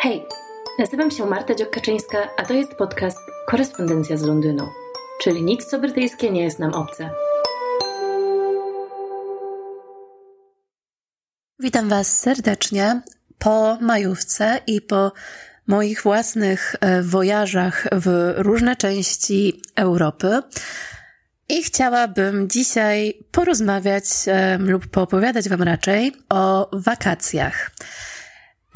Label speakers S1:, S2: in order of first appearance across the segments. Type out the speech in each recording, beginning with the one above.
S1: Hej, nazywam się Marta Dziokaczyńska, a to jest podcast Korespondencja z Londynu, czyli nic co brytyjskie nie jest nam obce.
S2: Witam Was serdecznie po majówce i po moich własnych e, wojażach w różne części Europy. I chciałabym dzisiaj porozmawiać lub poopowiadać Wam raczej o wakacjach.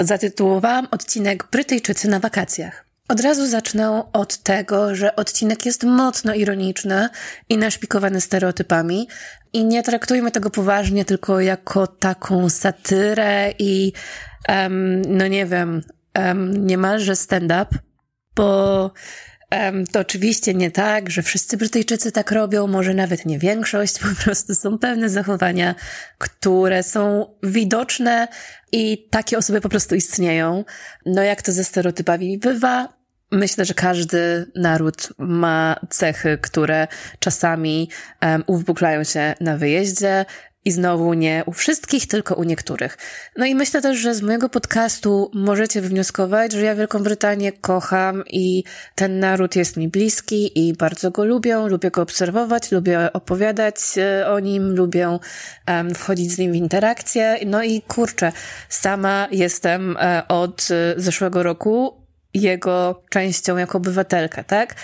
S2: Zatytułowałam odcinek Brytyjczycy na wakacjach. Od razu zacznę od tego, że odcinek jest mocno ironiczny i naszpikowany stereotypami. I nie traktujmy tego poważnie tylko jako taką satyrę i, um, no nie wiem, um, niemalże stand-up, bo to oczywiście nie tak, że wszyscy Brytyjczycy tak robią, może nawet nie większość, po prostu są pewne zachowania, które są widoczne i takie osoby po prostu istnieją. No jak to ze stereotypami bywa, Myślę, że każdy naród ma cechy, które czasami um, uwypuklają się na wyjeździe. I znowu nie u wszystkich, tylko u niektórych. No i myślę też, że z mojego podcastu możecie wywnioskować, że ja Wielką Brytanię kocham i ten naród jest mi bliski i bardzo go lubię, lubię go obserwować, lubię opowiadać e, o nim, lubię wchodzić z nim w interakcję. No i kurczę, sama jestem e, od e, zeszłego roku jego częścią jako obywatelka, tak?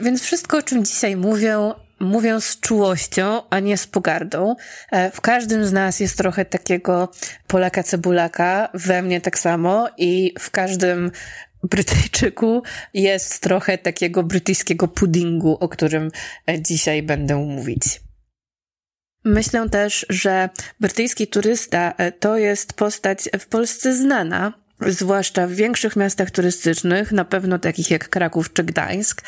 S2: Więc wszystko, o czym dzisiaj mówię, mówię z czułością, a nie z pogardą. E, w każdym z nas jest trochę takiego Polaka cebulaka, we mnie tak samo i w każdym Brytyjczyku jest trochę takiego brytyjskiego puddingu, o którym e, dzisiaj będę mówić. Myślę też, że brytyjski turysta e, to jest postać w Polsce znana, zwłaszcza w większych miastach turystycznych, na pewno takich jak Kraków czy Gdańsk,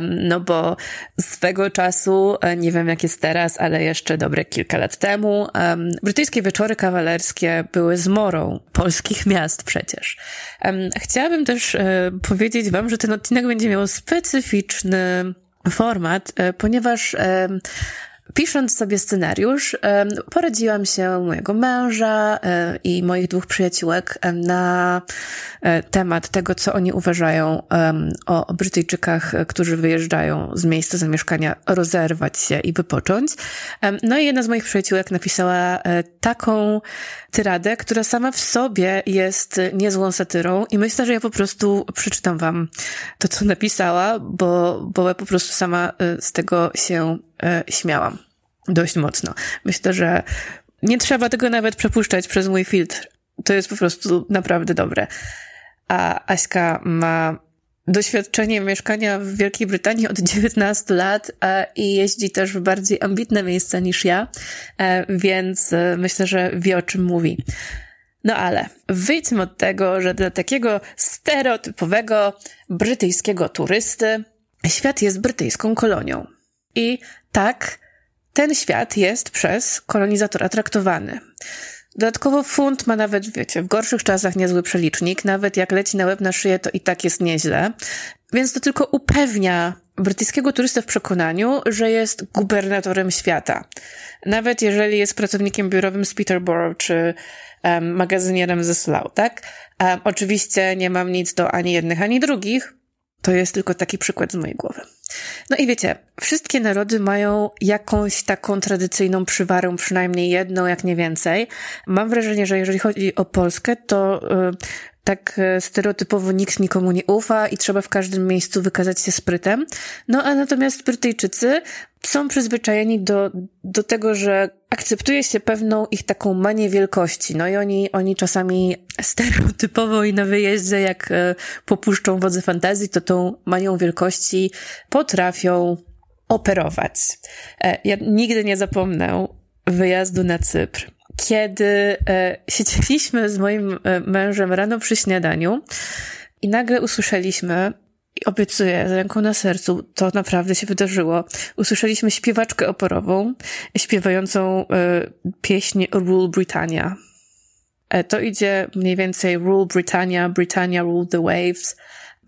S2: no bo swego czasu, e, nie wiem jak jest teraz, ale jeszcze dobre kilka lat temu, brytyjskie wieczory kawalerskie były zmorą polskich miast przecież. Chciałabym też e, powiedzieć wam, że ten odcinek będzie miał specyficzny format, e, ponieważ Pisząc sobie scenariusz, poradziłam się mojego męża e, i moich dwóch przyjaciółek na e, temat tego, co oni uważają o Brytyjczykach, którzy wyjeżdżają z miejsca zamieszkania, rozerwać się i wypocząć. No i jedna z moich przyjaciółek napisała e, taką tyradę, która sama w sobie jest niezłą satyrą i myślę, że ja po prostu przeczytam wam to, co napisała, bo, bo ja po prostu sama z tego się e, śmiałam. Dość mocno. Myślę, że nie trzeba tego nawet przepuszczać przez mój filtr. To jest po prostu naprawdę dobre. A Aśka ma doświadczenie mieszkania w Wielkiej Brytanii od 19 lat e, i jeździ też w bardziej ambitne miejsca niż ja, e, więc e, myślę, że wie o czym mówi. No ale wyjdźmy od tego, że dla takiego stereotypowego brytyjskiego turysty świat jest brytyjską kolonią. I tak, ten świat jest przez kolonizatora traktowany. Dodatkowo funt ma nawet, wiecie, w gorszych czasach niezły przelicznik, nawet jak leci na łeb na szyję, to i tak jest nieźle. Więc to tylko upewnia brytyjskiego turystę w przekonaniu, że jest gubernatorem świata. Nawet jeżeli jest pracownikiem biurowym z Peterborough czy um, magazynierem ze Slough, tak? Um, oczywiście nie mam nic do ani jednych, ani drugich, to jest tylko taki przykład z mojej głowy. No i wiecie, wszystkie narody mają jakąś taką tradycyjną przywarę, przynajmniej jedną, jak nie więcej. Mam wrażenie, że jeżeli chodzi o Polskę, to y, tak e, stereotypowo nikt nikomu nie ufa i trzeba w każdym miejscu wykazać się sprytem. No a natomiast Brytyjczycy są przyzwyczajeni do, do tego, że akceptuje się pewną ich taką manię wielkości. No i oni, oni czasami stereotypowo i na wyjeździe, jak e, popuszczą wodze fantazji, to tą manią wielkości potrafią operować. E, ja nigdy nie zapomnę wyjazdu na Cypr kiedy e, siedzieliśmy z moim e, mężem rano przy śniadaniu i nagle usłyszeliśmy, i obiecuję z ręką na sercu, to naprawdę się wydarzyło. Usłyszeliśmy śpiewaczkę oporową, śpiewającą e, pieśń Rule Britannia. To idzie mniej więcej Rule Britannia, Britannia Rule the Waves.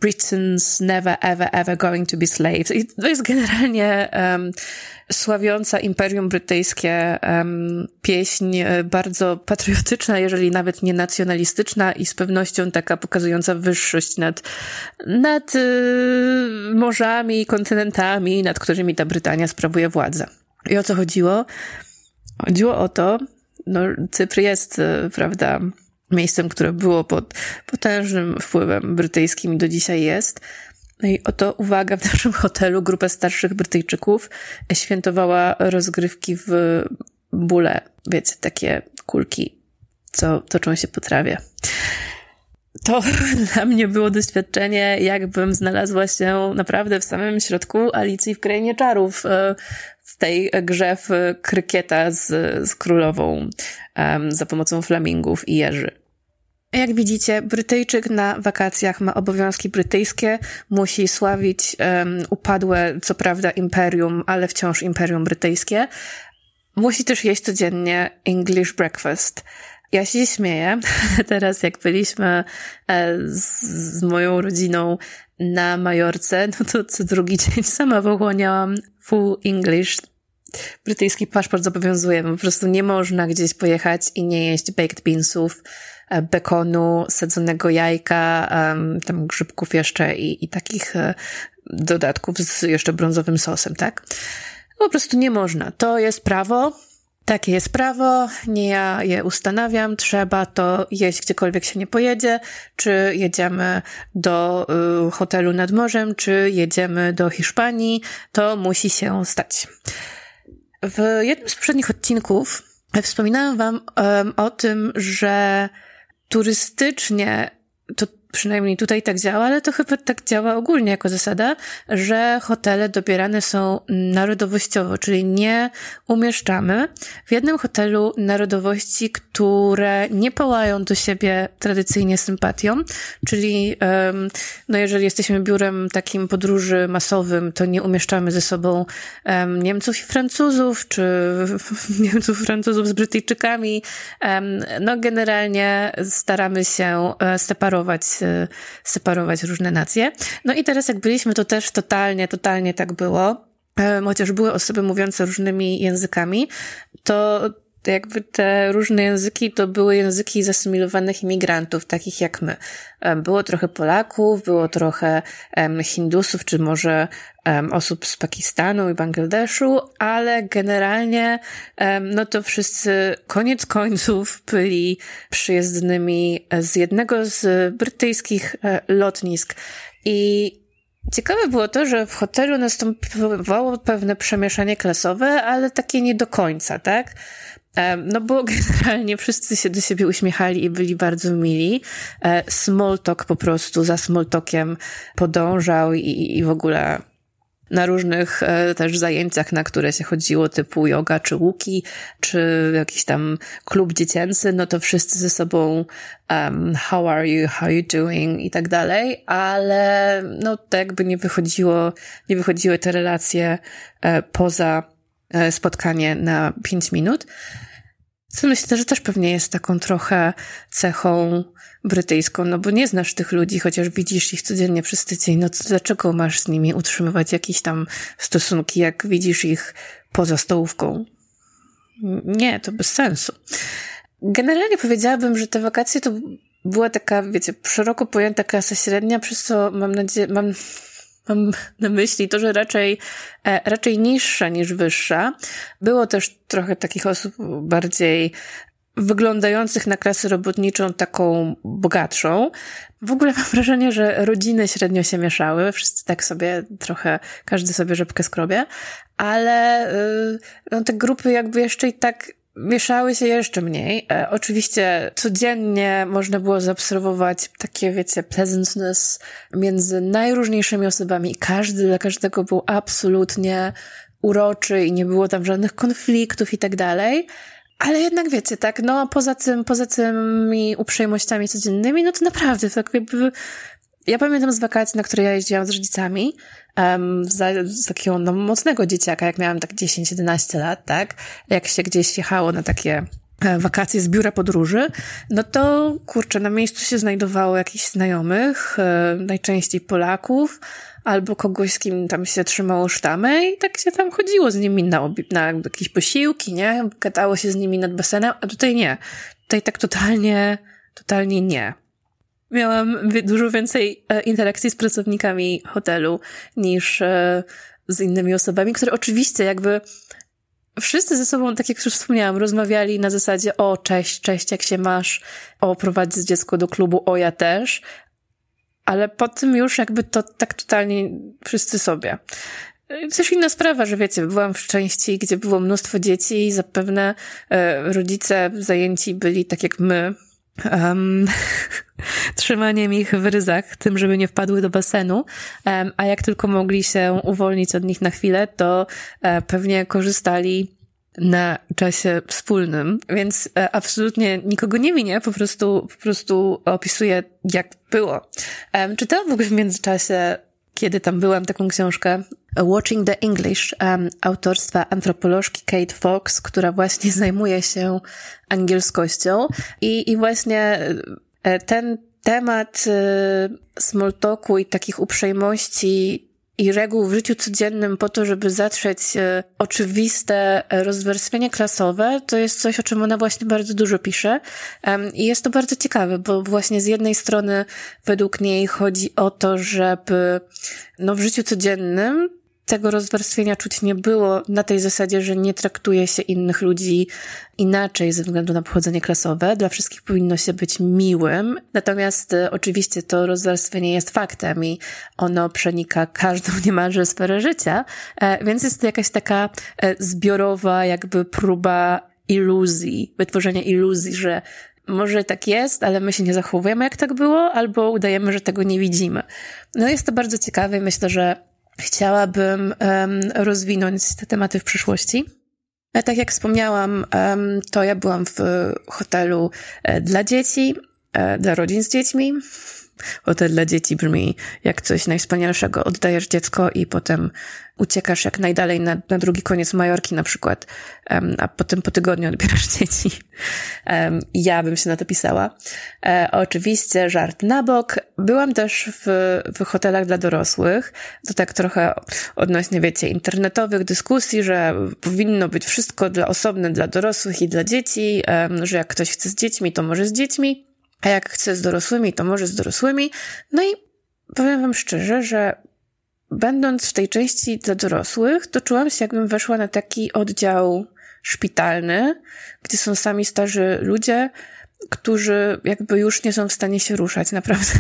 S2: Britain's never ever ever going to be slaves. I to jest generalnie um, sławiąca Imperium Brytyjskie um, pieśń e, bardzo patriotyczna, jeżeli nawet nie nacjonalistyczna i z pewnością taka pokazująca wyższość nad, nad y, morzami i kontynentami, nad którymi ta Brytania sprawuje władzę. I o co chodziło? Chodziło o to, no, Cypr jest, y, prawda, miejscem, które było pod potężnym wpływem brytyjskim i do dzisiaj jest. No i oto uwaga, w naszym hotelu grupa starszych Brytyjczyków świętowała rozgrywki w bóle, wiecie, takie kulki, co toczą się po trawie. To dla mnie było doświadczenie, jakbym znalazła się naprawdę w samym środku Alicji w Krainie Czarów, e, w tej grze w krykieta z, z królową za pomocą flamingów i jeży. Jak widzicie, Brytyjczyk na wakacjach ma obowiązki brytyjskie, musi sławić um, upadłe, co prawda, imperium, ale wciąż imperium brytyjskie. Musi też jeść codziennie English breakfast. Ja się śmieję. Teraz jak byliśmy e, z, z moją rodziną na Majorce, no to co drugi dzień sama pochłaniałam full English brytyjski paszport zobowiązuje. Po prostu nie można gdzieś pojechać i nie jeść baked beansów, E, bekonu, sadzonego jajka, tam grzybków jeszcze i, i takich e, dodatków z jeszcze brązowym sosem, tak? Po prostu nie można. To jest prawo. Takie jest prawo, nie ja je ustanawiam, trzeba to jeść gdziekolwiek się nie pojedzie, czy jedziemy do y, hotelu nad morzem, czy jedziemy do Hiszpanii, to musi się stać. W jednym z poprzednich odcinków wspominałam Wam o tym, że turystycznie to przynajmniej tutaj tak działa, ale to chyba tak działa ogólnie jako zasada, że hotele dobierane są narodowościowo, czyli nie umieszczamy w jednym hotelu narodowości, które nie pałają do siebie tradycyjnie sympatią, czyli no jeżeli jesteśmy biurem takim podróży masowym, to nie umieszczamy ze sobą Niemców i Francuzów, czy Niemców, Francuzów z Brytyjczykami. No generalnie staramy się e, separować separować różne nacje. No i teraz jak byliśmy, to też totalnie, totalnie tak było. Chociaż były osoby mówiące różnymi językami, to jakby te różne języki to były języki zasymilowanych imigrantów, takich jak my. Było trochę Polaków, było trochę Hindusów, czy może osób z Pakistanu i Bangladeszu, ale generalnie no to wszyscy koniec końców byli przyjezdnymi z jednego z brytyjskich e, lotnisk. I Ciekawe było to, że w hotelu następowało pewne przemieszanie klasowe, ale takie nie do końca, tak? No bo generalnie wszyscy się do siebie uśmiechali i byli bardzo mili. E, small talk po prostu za small talkiem podążał i, i w ogóle na różnych e, też zajęciach, na które się chodziło, typu yoga, czy łuki, czy jakiś tam klub dziecięcy, no to wszyscy ze sobą um, how are you, how you doing i tak dalej, ale no to jakby nie wychodziło, nie wychodziły te relacje e, poza spotkanie na pięć minut. Co myślę, że też pewnie jest taką trochę cechą brytyjską, no bo nie znasz tych ludzi, chociaż widzisz ich codziennie przez tydzień, no to dlaczego masz z nimi utrzymywać jakieś tam stosunki, jak widzisz ich poza stołówką? Nie, to bez sensu. Generalnie powiedziałabym, że te wakacje to była taka, wiecie, szeroko pojęta klasa średnia, przez co mam nadzieję, mam Mam na myśli to, że raczej, e, raczej niższa niż wyższa. Było też trochę takich osób bardziej wyglądających na klasę robotniczą taką bogatszą. W ogóle mam wrażenie, że rodziny średnio się mieszały, wszyscy tak sobie trochę, każdy sobie rzepkę skrobie, ale y, no, te grupy jakby jeszcze i tak mieszały się jeszcze mniej. E, oczywiście codziennie można było zaobserwować takie, wiecie, pleasantness między najróżniejszymi osobami i każdy dla każdego był absolutnie uroczy i nie było tam żadnych konfliktów i tak dalej. Ale jednak wiecie, tak, no poza tym, poza tymi uprzejmościami codziennymi, no to naprawdę tak jakby ja pamiętam z wakacji, na które ja jeździłam z rodzicami, um, z, z takiego no, mocnego dzieciaka, jak miałam tak 10-11 lat, tak? Jak się gdzieś jechało na takie e, wakacje z biura podróży, no to kurczę, na miejscu się znajdowało jakichś znajomych, e, najczęściej Polaków, albo kogoś, z kim tam się trzymało sztamę i tak się tam chodziło z nimi na, na jakieś posiłki, nie? Gadało się z nimi nad basenem, a tutaj nie. Tutaj tak totalnie, totalnie nie. Miałam dużo więcej e, interakcji z pracownikami hotelu niż e, z innymi osobami, które oczywiście jakby wszyscy ze sobą, tak jak już wspomniałam, rozmawiali na zasadzie o cześć, cześć, jak się masz, o prowadzić dziecko do klubu, o ja też, ale po tym już jakby to tak totalnie wszyscy sobie. Też inna sprawa, że wiecie, byłam w części, gdzie było mnóstwo dzieci i zapewne e, rodzice zajęci byli tak jak my, um, trzymaniem ich w ryzach, tym, żeby nie wpadły do basenu, um, a jak tylko mogli się uwolnić od nich na chwilę, to e, pewnie korzystali na czasie wspólnym, więc e, absolutnie nikogo nie winię, po prostu, po prostu opisuję, jak było. Um, czytałam w ogóle w międzyczasie, kiedy tam byłam, taką książkę Watching the English um, autorstwa antropolożki Kate Fox, która właśnie zajmuje się angielskością. I, i właśnie e, ten temat e, small talku i takich uprzejmości i reguł w życiu codziennym po to, żeby zatrzeć e, oczywiste rozwarstwienie klasowe, to jest coś, o czym ona właśnie bardzo dużo pisze. I jest to bardzo ciekawe, bo właśnie z jednej strony według niej chodzi o to, żeby no, w życiu codziennym tego rozwarstwienia czuć nie było na tej zasadzie, że nie traktuje się innych ludzi inaczej ze względu na pochodzenie klasowe. Dla wszystkich powinno się być miłym. Natomiast e, oczywiście to rozwarstwienie jest faktem i ono przenika każdą niemalże sferę życia, e, więc jest to jakaś taka e, zbiorowa jakby próba iluzji, wytworzenia iluzji, że może tak jest, ale my się nie zachowujemy jak tak było, albo udajemy, że tego nie widzimy. No jest to bardzo ciekawe i myślę, że chciałabym rozwinąć te tematy w przyszłości. A tak jak wspomniałam, to ja byłam w hotelu e, dla dzieci, e, dla rodzin z dziećmi. Hotel dla dzieci brzmi jak coś najwspanialszego. Oddajesz dziecko i potem uciekasz jak najdalej na, na drugi koniec Majorki na przykład, um, a potem po tygodniu odbierasz dzieci. Um, ja bym się na to pisała. E, oczywiście żart na bok. Byłam też w, w hotelach dla dorosłych. To tak trochę odnośnie, wiecie, internetowych dyskusji, że powinno być wszystko dla osobne dla dorosłych i dla dzieci, um, że jak ktoś chce z dziećmi, to może z dziećmi, a jak chce z dorosłymi, to może z dorosłymi. No i powiem wam szczerze, że będąc w tej części dla dorosłych, to czułam się, jakbym weszła na taki oddział szpitalny, gdzie są sami starzy ludzie, którzy jakby już nie są w stanie się ruszać, naprawdę.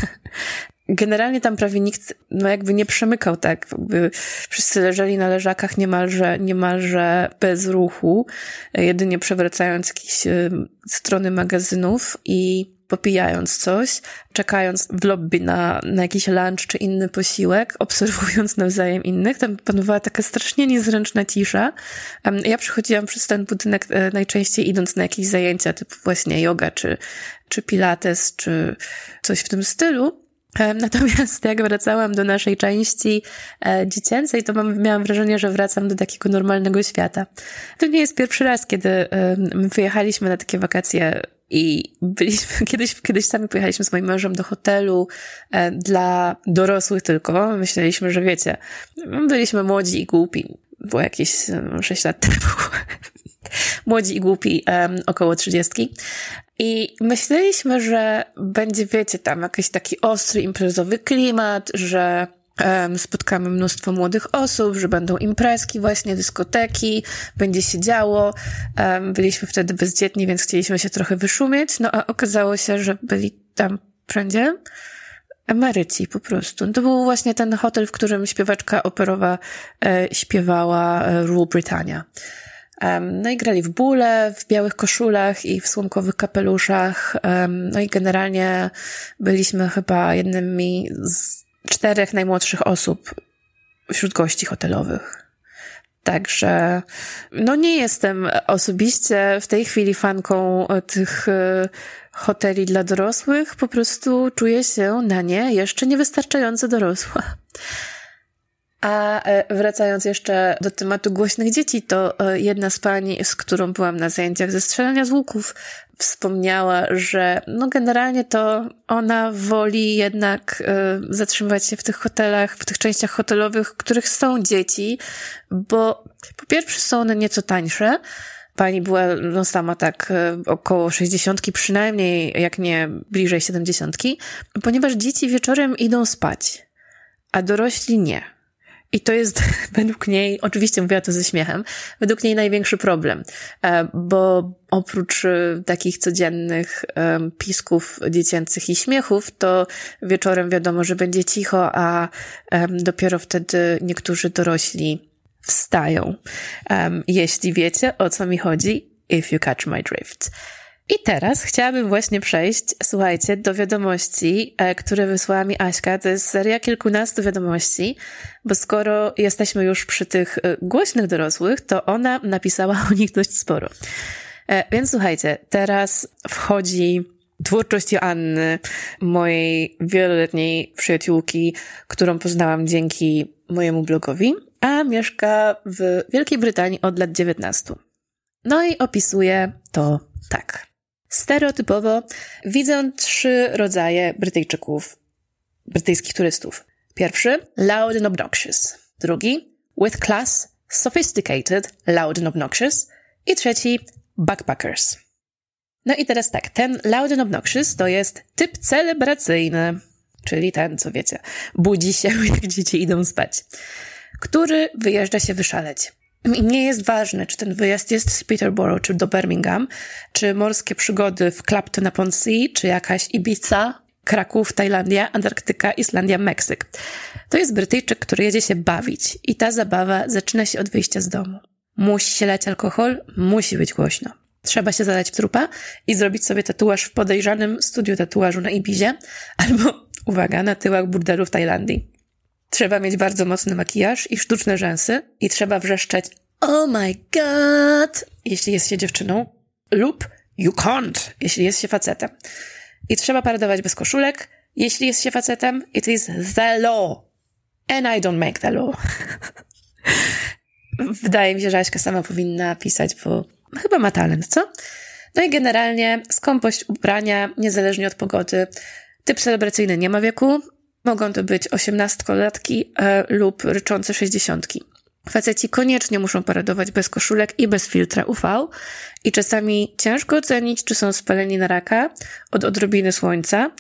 S2: Generalnie tam prawie nikt, no jakby nie przemykał tak, jakby wszyscy leżeli na leżakach niemalże, niemalże bez ruchu, jedynie przewracając jakieś y, strony magazynów i popijając coś, czekając w lobby na, na jakiś lunch czy inny posiłek, obserwując nawzajem innych. Tam panowała taka strasznie niezręczna cisza. Ja przychodziłam przez ten budynek e, najczęściej idąc na jakieś zajęcia typu właśnie yoga czy, czy pilates, czy coś w tym stylu. Natomiast jak wracałam do naszej części e, dziecięcej, to mam, miałam wrażenie, że wracam do takiego normalnego świata. To nie jest pierwszy raz, kiedy my wyjechaliśmy na takie wakacje i byliśmy, kiedyś, kiedyś sami pojechaliśmy z moim mężem do hotelu e, dla dorosłych tylko. Myśleliśmy, że wiecie, byliśmy młodzi i głupi. Było jakieś 6 lat temu. młodzi i głupi, um, około trzydziestki. I myśleliśmy, że będzie, wiecie, tam jakiś taki ostry, imprezowy klimat, że spotkamy mnóstwo młodych osób, że będą imprezki, właśnie dyskoteki, będzie się działo. Byliśmy wtedy bezdzietni, więc chcieliśmy się trochę wyszumieć, no a okazało się, że byli tam wszędzie emeryci po prostu. To był właśnie ten hotel, w którym śpiewaczka operowa e, śpiewała e, Rule Britannia. No i grali w bóle, w białych koszulach i w słomkowych kapeluszach. No i generalnie byliśmy chyba jednymi z czterech najmłodszych osób wśród gości hotelowych. Także, no nie jestem osobiście w tej chwili fanką tych e, hoteli dla dorosłych, po prostu czuję się na nie jeszcze niewystarczająco dorosła. A e, wracając jeszcze do tematu głośnych dzieci, to e, jedna z pani, z którą byłam na zajęciach ze strzelania z łuków, wspomniała, że no generalnie to ona woli jednak e, zatrzymywać się w tych hotelach, w tych częściach hotelowych, w których są dzieci, bo po pierwsze są one nieco tańsze, Pani była no, sama tak około 60 przynajmniej, jak nie bliżej 70, ponieważ dzieci wieczorem idą spać, a dorośli nie. I to jest według niej, oczywiście mówiła to ze śmiechem, według niej największy problem, e, bo oprócz e, takich codziennych e, pisków dziecięcych i śmiechów, to wieczorem wiadomo, że będzie cicho, a dopiero wtedy niektórzy dorośli wstają. Jeśli wiecie, o co mi chodzi, if you catch my drift. I teraz chciałabym właśnie przejść, słuchajcie, do wiadomości, e, które wysłała mi Aśka. To jest seria kilkunastu wiadomości, bo skoro jesteśmy już przy tych e, głośnych dorosłych, to ona napisała o nich dość sporo. E, więc słuchajcie, teraz wchodzi twórczość Joanny, mojej wieloletniej przyjaciółki, którą poznałam dzięki mojemu blogowi, a mieszka w Wielkiej Brytanii od lat 19. No i opisuje to tak. Stereotypowo widzę trzy rodzaje Brytyjczyków, brytyjskich turystów. Pierwszy, loud and obnoxious. Drugi, with class, sophisticated, loud and obnoxious. I trzeci, backpackers. No i teraz tak, ten loud and obnoxious to jest typ celebracyjny, czyli ten, co wiecie, budzi się, jak dzieci idą spać, który wyjeżdża się wyszaleć. I nie jest ważne, czy ten wyjazd jest z Peterborough, czy do Birmingham, czy morskie przygody w Clapton upon Sea, czy jakaś Ibiza, Kraków, Tajlandia, Antarktyka, Islandia, Meksyk. To jest Brytyjczyk, który jedzie się bawić i ta zabawa zaczyna się od wyjścia z domu. Musi się lać alkohol, musi być głośno. Trzeba się zadać w trupa i zrobić sobie tatuaż w podejrzanym studiu tatuażu na Ibizie albo, uwaga, na tyłach burdelu w Tajlandii. Trzeba mieć bardzo mocny makijaż i sztuczne rzęsy i trzeba wrzeszczeć Oh my god, jeśli jest się dziewczyną, lub you can't, jeśli jest się facetem. I trzeba paradować bez koszulek, jeśli jest się facetem. It is the law. And I don't make the law. Wydaje mi się, że Aśka sama powinna pisać, bo chyba ma talent, co? No i generalnie skąpość ubrania, niezależnie od pogody. Typ celebracyjny nie ma wieku, Mogą to być osiemnastkolatki e, lub ryczące sześćdziesiątki. Faceci koniecznie muszą paradować bez koszulek i bez filtra UV i czasami ciężko ocenić, czy są spaleni na raka od odrobiny słońca,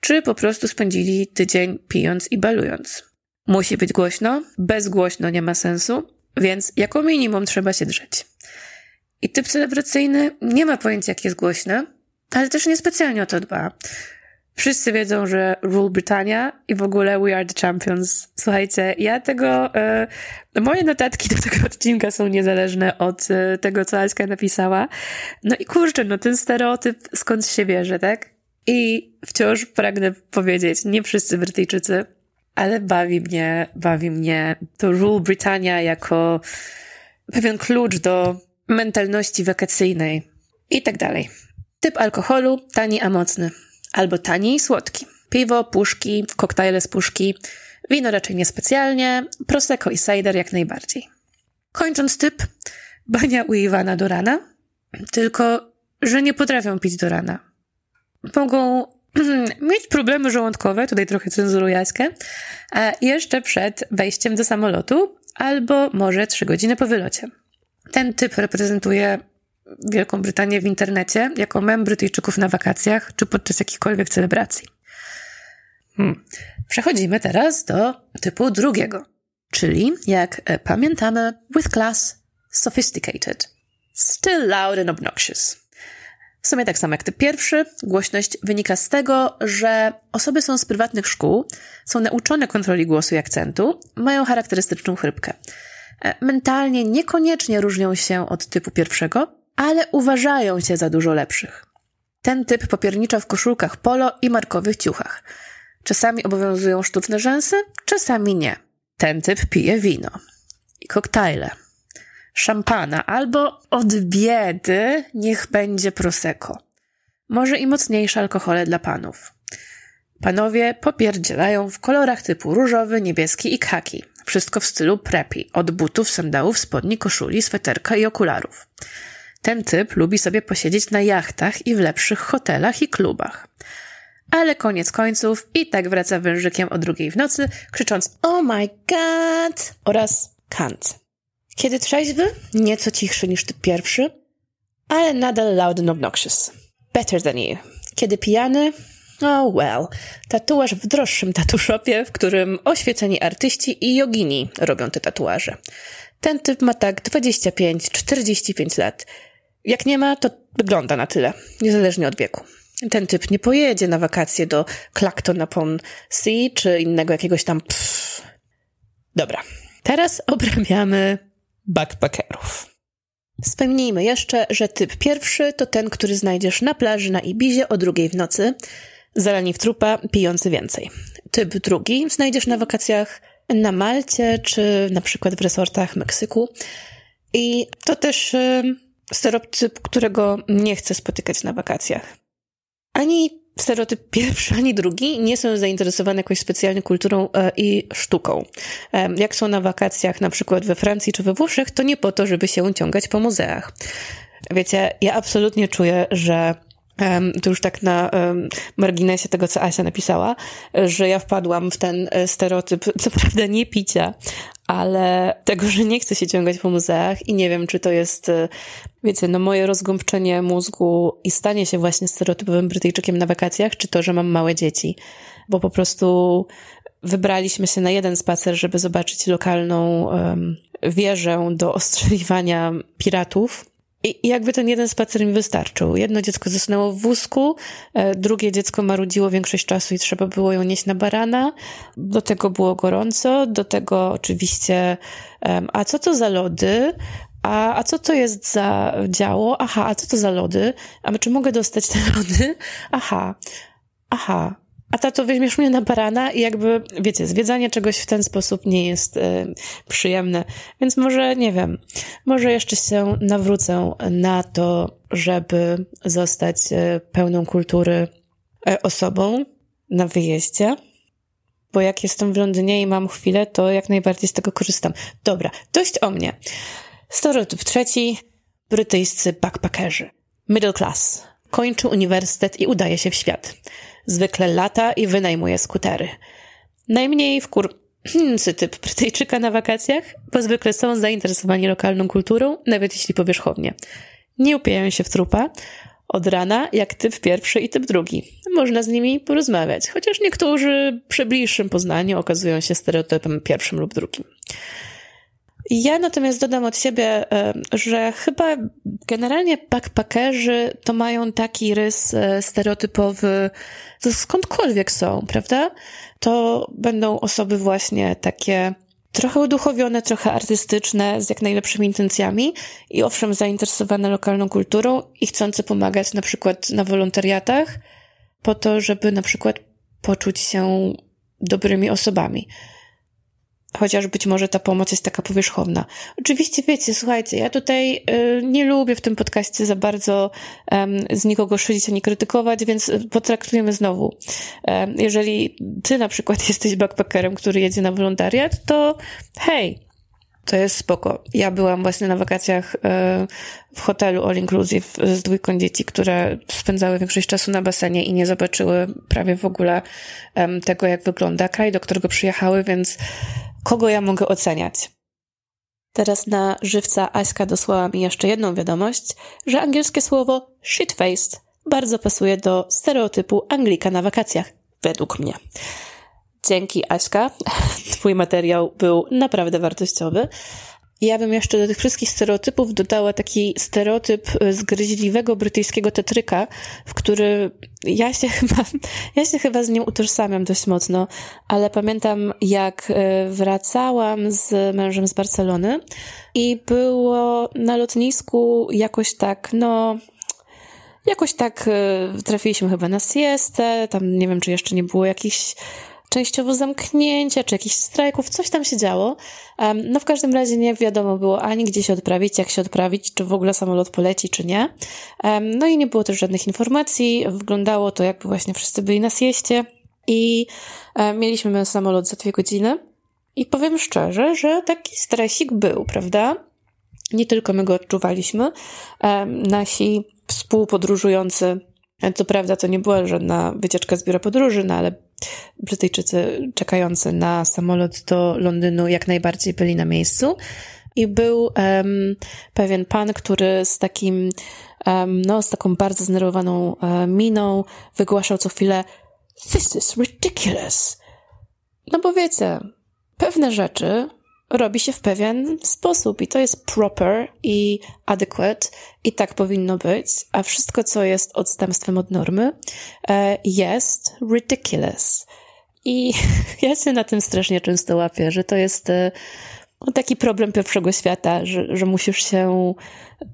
S2: czy po prostu spędzili tydzień pijąc i balując. Musi być głośno, bez głośno nie ma sensu, więc jako minimum trzeba się drzeć. I typ celebracyjny nie ma pojęcia, jak jest głośny, ale też niespecjalnie o to dba. Wszyscy wiedzą, że Rule Britannia i w ogóle We Are the Champions. Słuchajcie, ja tego, e, moje notatki do tego odcinka są niezależne od e, tego, co Aśka napisała. No i kurczę, no ten stereotyp skąd się bierze, tak? I wciąż pragnę powiedzieć, nie wszyscy Brytyjczycy, ale bawi mnie, bawi mnie to Rule Britannia jako pewien klucz do mentalności wakacyjnej i tak dalej. Typ alkoholu, tani a mocny albo tani i słodki. Piwo, puszki, koktajle z puszki, wino raczej niespecjalnie, prosecco i cider jak najbardziej. Kończąc typ, bania u Iwana do rana, tylko że nie potrafią pić do rana. Mogą mieć problemy żołądkowe, tutaj trochę cenzuruję Jaśkę, jeszcze przed wejściem do samolotu, albo może trzy godziny po wylocie. Ten typ reprezentuje Wielką Brytanię w internecie jako mem Brytyjczyków na wakacjach czy podczas jakichkolwiek celebracji. Hmm. Przechodzimy teraz do typu drugiego, czyli jak e, pamiętamy, with class, sophisticated, still loud and obnoxious. W sumie tak samo jak typ pierwszy, głośność wynika z tego, że osoby są z prywatnych szkół, są nauczone kontroli głosu i akcentu, mają charakterystyczną chrypkę. E, mentalnie niekoniecznie różnią się od typu pierwszego, ale uważają się za dużo lepszych. Ten typ popiernicza w koszulkach polo i markowych ciuchach. Czasami obowiązują sztuczne rzęsy, czasami nie. Ten typ pije wino i koktajle, szampana albo od biedy niech będzie prosecco. Może i mocniejsze alkohole dla panów. Panowie popierdzielają w kolorach typu różowy, niebieski i kaki. Wszystko w stylu preppy, od butów, sandałów, spodni, koszuli, sweterka i okularów. Ten typ lubi sobie posiedzieć na jachtach i w lepszych hotelach i klubach. Ale koniec końców i tak wraca wężykiem o drugiej w nocy, krzycząc Oh my god! oraz Kant. Kiedy trzeźwy, nieco cichszy niż typ pierwszy, ale nadal loud and obnoxious. Better than you. Kiedy pijany, oh well, tatuaż w droższym tatuszopie, w którym oświeceni artyści i jogini robią te tatuaże. Ten typ ma tak 25-45 lat. Jak nie ma, to wygląda na tyle, niezależnie od wieku. Ten typ nie pojedzie na wakacje do Clacton upon Sea czy innego jakiegoś tam pff. Dobra, teraz obrabiamy backpackerów. Wspomnijmy jeszcze, że typ pierwszy to ten, który znajdziesz na plaży na Ibizie o drugiej w nocy, zalani w trupa, pijący więcej. Typ drugi znajdziesz na wakacjach na Malcie, czy na przykład w resortach Meksyku. I to też y, stereotyp, którego nie chcę spotykać na wakacjach. Ani stereotyp pierwszy, ani drugi nie są zainteresowane jakoś specjalnie kulturą e, i sztuką. E, jak są na wakacjach, na przykład we Francji czy we Włoszech, to nie po to, żeby się ciągać po muzeach. Wiecie, ja absolutnie czuję, że to już tak na marginesie tego, co Asia napisała, że ja wpadłam w ten e, stereotyp, co prawda nie picia, ale tego, że nie chcę się ciągać po muzeach i nie wiem, czy to jest, wiecie, no moje rozgąbczenie mózgu i stanie się właśnie stereotypowym Brytyjczykiem na wakacjach, czy to, że mam małe dzieci, bo po prostu wybraliśmy się na jeden spacer, żeby zobaczyć lokalną um, wieżę do ostrzeliwania piratów i jakby ten jeden spacer mi wystarczył. Jedno dziecko zasnęło w wózku, e, drugie dziecko marudziło większość czasu i trzeba było ją nieść na barana. Do tego było gorąco, do tego oczywiście, a co to za lody? A, a co to jest za działo? Aha, a co to za lody? A czy mogę dostać te lody? Aha, aha. A tato, weźmiesz mnie na barana i jakby, wiecie, zwiedzanie czegoś w ten sposób nie jest y, przyjemne. Więc może, nie wiem, może jeszcze się nawrócę na to, żeby zostać y, pełną kultury y, osobą na wyjeździe. Bo jak jestem w Londynie i mam chwilę, to jak najbardziej z tego korzystam. Dobra, dość o mnie. Stereotyp trzeci. Brytyjscy backpackerzy. Middle class. Kończy uniwersytet i udaje się w świat. Zwykle lata i wynajmuje skutery. Najmniej wkurcy typ Brytyjczyka na wakacjach, bo zwykle są zainteresowani lokalną kulturą, nawet jeśli powierzchownie. Nie upijają się w trupa, od rana jak typ pierwszy i typ drugi. Można z nimi porozmawiać, chociaż niektórzy przy bliższym poznaniu okazują się stereotypem pierwszym lub drugim. Ja natomiast dodam od siebie, że chyba generalnie backpackerzy to mają taki rys e, stereotypowy, to skądkolwiek są, prawda? To będą osoby właśnie takie trochę uduchowione, trochę artystyczne, z jak najlepszymi intencjami i owszem zainteresowane lokalną kulturą i chcące pomagać na przykład na wolontariatach po to, żeby na przykład poczuć się dobrymi osobami chociaż być może ta pomoc jest taka powierzchowna. Oczywiście wiecie, słuchajcie, ja tutaj y, nie lubię w tym podcaście za bardzo um, z nikogo szydzić ani krytykować, więc potraktujemy znowu. Um, jeżeli ty na przykład jesteś backpackerem, który jedzie na wolontariat, to hej, to jest spoko. Ja byłam właśnie na wakacjach e, w hotelu All Inclusive z dwójką dzieci, które spędzały większość czasu na basenie i nie zobaczyły prawie w ogóle tego, jak wygląda kraj, do którego przyjechały, więc kogo ja mogę oceniać? Teraz na żywca Aśka dosłała mi jeszcze jedną wiadomość, że angielskie słowo shitfaced bardzo pasuje do stereotypu Anglika na wakacjach, według mnie. Dzięki Aśka, twój materiał był naprawdę wartościowy. Ja bym jeszcze do tych wszystkich stereotypów dodała taki stereotyp e, zgryźliwego brytyjskiego tetryka, w który ja się chyba, ja się chyba z nim utożsamiam dość mocno, ale pamiętam jak e, wracałam z mężem z Barcelony i było na lotnisku jakoś tak, no, jakoś tak e, trafiliśmy chyba na siestę, tam nie wiem, czy jeszcze nie było jakichś częściowo zamknięcia, czy jakichś strajków, coś tam się działo. No w każdym razie nie wiadomo było ani gdzie się odprawić, jak się odprawić, czy w ogóle samolot poleci, czy nie. No i nie było też żadnych informacji. Wyglądało to jakby właśnie wszyscy byli na sieście i mieliśmy samolot za dwie godziny. I powiem szczerze, że taki stresik był, prawda? Nie tylko my go odczuwaliśmy. Nasi współpodróżujący, co prawda to nie była żadna wycieczka z biura podróży, no ale Brytyjczycy czekający na samolot do Londynu jak najbardziej byli na miejscu. I był um, pewien pan, który z takim, um, no, z taką bardzo znerwowaną um, miną wygłaszał co chwilę This is ridiculous. No bo wiecie, pewne rzeczy robi się w pewien sposób i to jest proper i adequate i tak powinno być, a wszystko, co jest odstępstwem od normy, e, jest ridiculous. I ja się na tym strasznie często łapię, że to jest e, taki problem pierwszego świata, że, że musisz się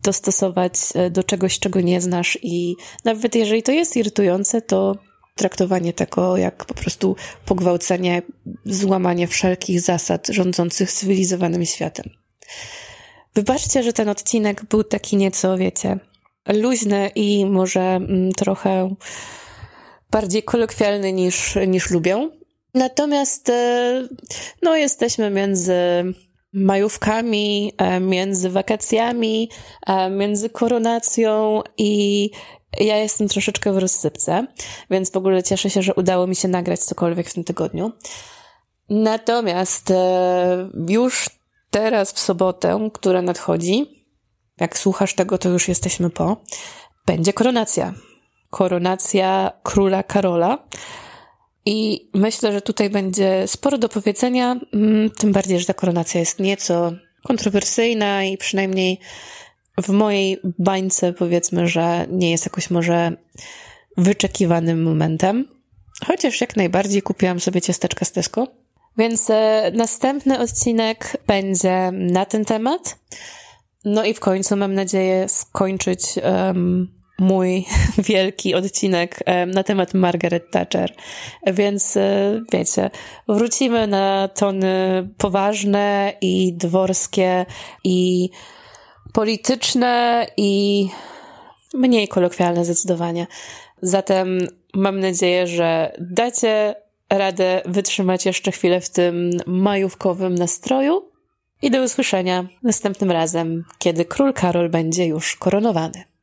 S2: dostosować e, do czegoś, czego nie znasz i nawet jeżeli to jest irytujące, to traktowanie tego jak po prostu pogwałcenie, złamanie wszelkich zasad rządzących cywilizowanym światem. Wybaczcie, że ten odcinek był taki nieco, wiecie, luźny i może mm, trochę bardziej kolokwialny niż, niż lubię. Natomiast, e, no, jesteśmy między majówkami, e, między wakacjami, e, między koronacją i ja jestem troszeczkę w rozsypce, więc w ogóle cieszę się, że udało mi się nagrać cokolwiek w tym tygodniu. Natomiast e, już teraz w sobotę, która nadchodzi, jak słuchasz tego, to już jesteśmy po, będzie koronacja. Koronacja króla Karola. I myślę, że tutaj będzie sporo do powiedzenia, mm, tym bardziej, że ta koronacja jest nieco kontrowersyjna i przynajmniej w mojej bańce powiedzmy, że nie jest jakoś może wyczekiwanym momentem. Chociaż jak najbardziej kupiłam sobie ciasteczka z Tesco. Więc e, następny odcinek będzie na ten temat. No i w końcu mam nadzieję skończyć um, mój wielki odcinek na temat Margaret Thatcher. Więc e, wiecie, wrócimy na tony poważne i dworskie i polityczne i mniej kolokwialne zdecydowanie. Zatem mam nadzieję, że dacie radę wytrzymać jeszcze chwilę w tym majówkowym nastroju i do usłyszenia następnym razem, kiedy król Karol będzie już koronowany.